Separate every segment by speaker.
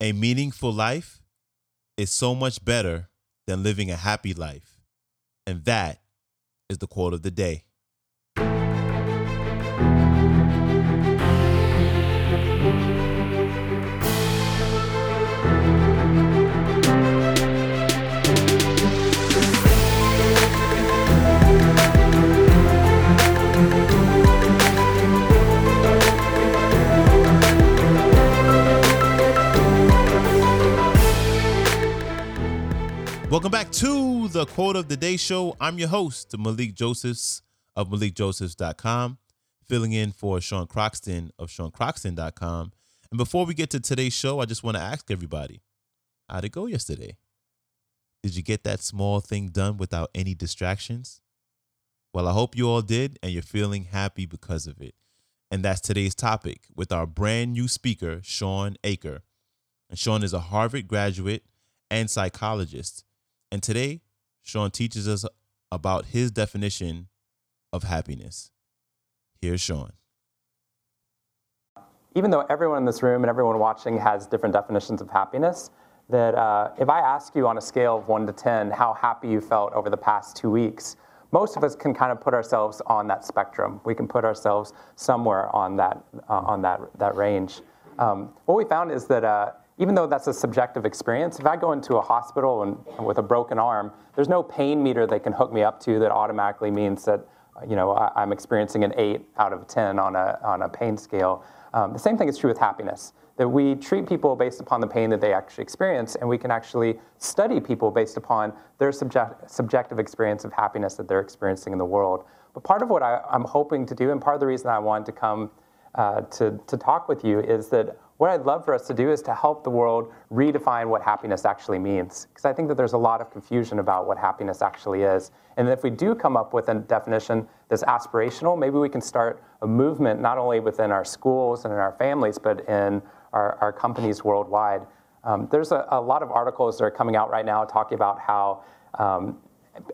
Speaker 1: A meaningful life is so much better than living a happy life. And that is the quote of the day. Welcome back to the Quote of the Day Show. I'm your host, Malik Josephs of MalikJosephs.com, filling in for Sean Croxton of SeanCroxton.com. And before we get to today's show, I just want to ask everybody how'd it go yesterday? Did you get that small thing done without any distractions? Well, I hope you all did, and you're feeling happy because of it. And that's today's topic with our brand new speaker, Shawn Achor. And Shawn is a Harvard graduate and psychologist. And today, Shawn teaches us about his definition of happiness. Here's Shawn.
Speaker 2: Even though everyone in this room and everyone watching has different definitions of happiness, that uh, if I ask you on a scale of one to 10 how happy you felt over the past two weeks, most of us can kind of put ourselves on that spectrum. We can put ourselves somewhere on that, uh, on that, that range. Um, what we found is that uh, even though that's a subjective experience, if I go into a hospital and with a broken arm, there's no pain meter they can hook me up to that automatically means that you know I, am experiencing an eight out of ten on a on a pain scale. Um, the same thing is true with happiness. That we treat people based upon the pain that they actually experience, and we can actually study people based upon their subject, subjective experience of happiness that they're experiencing in the world. But part of what I, am hoping to do, and part of the reason I wanted to come uh, to, to talk with you, is that what I'd love for us to do is to help the world redefine what happiness actually means. Because I think that there's a lot of confusion about what happiness actually is. And if we do come up with a definition that's aspirational, maybe we can start a movement not only within our schools and in our families, but in our, our companies worldwide. Um, there's a, a, lot of articles that are coming out right now talking about how um,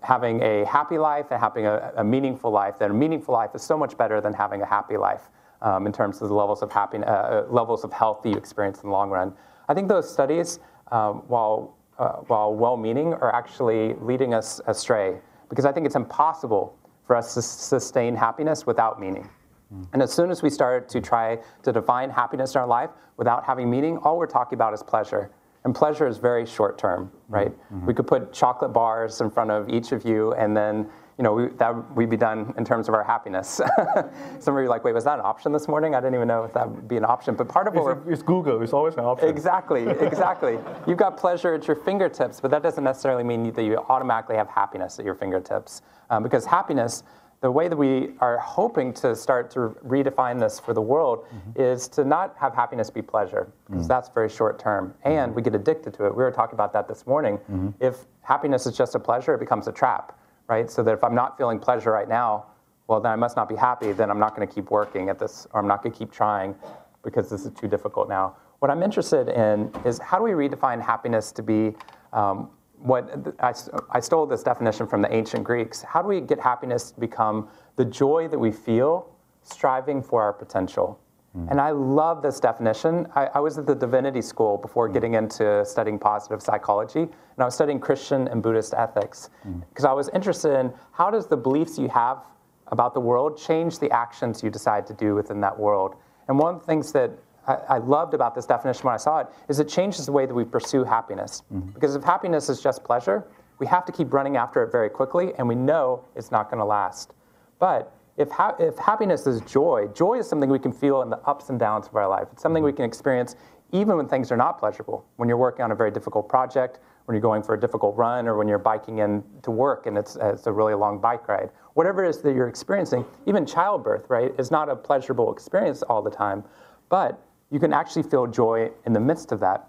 Speaker 2: having a happy life and having a, a meaningful life, that a meaningful life is so much better than having a happy life um, in terms of the levels of happiness, uh, uh, levels of health that you experience in the long run. I think those studies, um, while uh, while well-meaning, are actually leading us astray because I think it's impossible for us to sustain happiness without meaning. Mm. And as soon as we start to try to define happiness in our life without having meaning, all we're talking about is pleasure. And pleasure is very short term, right? Mm-hmm. We could put chocolate bars in front of each of you and then you know, we, that we'd be done in terms of our happiness. Some of you are like, wait, was that an option this morning? I didn't even know if that would be an option. But part of
Speaker 3: it's,
Speaker 2: what
Speaker 3: it's Google, it's always an option.
Speaker 2: Exactly, exactly. You've got pleasure at your fingertips, but that doesn't necessarily mean that you automatically have happiness at your fingertips. Um, because happiness, the way that we are hoping to start to redefine this for the world mm-hmm. is to not have happiness be pleasure, because mm-hmm. that's very short term. And we get addicted to it. We were talking about that this morning. Mm-hmm. If happiness is just a pleasure, it becomes a trap right? So that if I'm not feeling pleasure right now, well, then I must not be happy. Then I'm not going to keep working at this, or I'm not going to keep trying because this is too difficult now. What I'm interested in is how do we redefine happiness to be um, what I, I stole this definition from the ancient Greeks. How do we get happiness to become the joy that we feel striving for our potential? Mm. And I love this definition. I, I, was at the divinity school before mm. getting into studying positive psychology, and I was studying Christian and Buddhist ethics because mm. I was interested in how does the beliefs you have about the world change the actions you decide to do within that world. And one of the things that I, I loved about this definition when I saw it is it changes the way that we pursue happiness. Mm-hmm. Because if happiness is just pleasure, we have to keep running after it very quickly, and we know it's not going to last. But if, ha- if happiness is joy, joy is something we can feel in the ups and downs of our life. It's something we can experience even when things are not pleasurable. When you're working on a very difficult project, when you're going for a difficult run, or when you're biking in to work and it's, it's a really long bike ride. Whatever it is that you're experiencing, even childbirth, right, is not a pleasurable experience all the time, but you can actually feel joy in the midst of that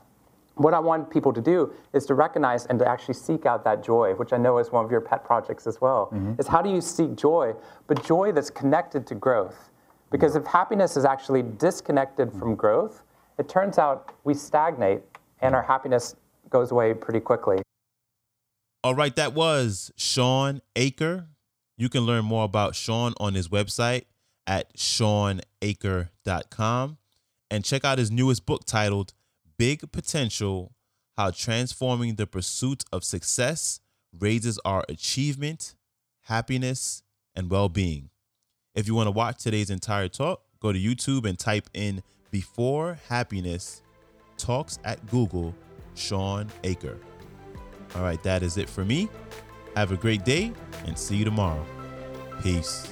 Speaker 2: what I want people to do is to recognize and to actually seek out that joy, which I know is one of your pet projects as well. Mm-hmm. Is how do you seek joy, but joy that's connected to growth? Because if happiness is actually disconnected mm-hmm. from growth, it turns out we stagnate and our happiness goes away pretty quickly.
Speaker 1: All right, that was Shawn Achor. You can learn more about Shawn on his website at shawnachor.com and check out his newest book titled Big Potential How Transforming the Pursuit of Success Raises Our Achievement, Happiness, and Well Being. If you want to watch today's entire talk, go to YouTube and type in Before Happiness Talks at Google Shawn Achor. All right, that is it for me. Have a great day and see you tomorrow. Peace.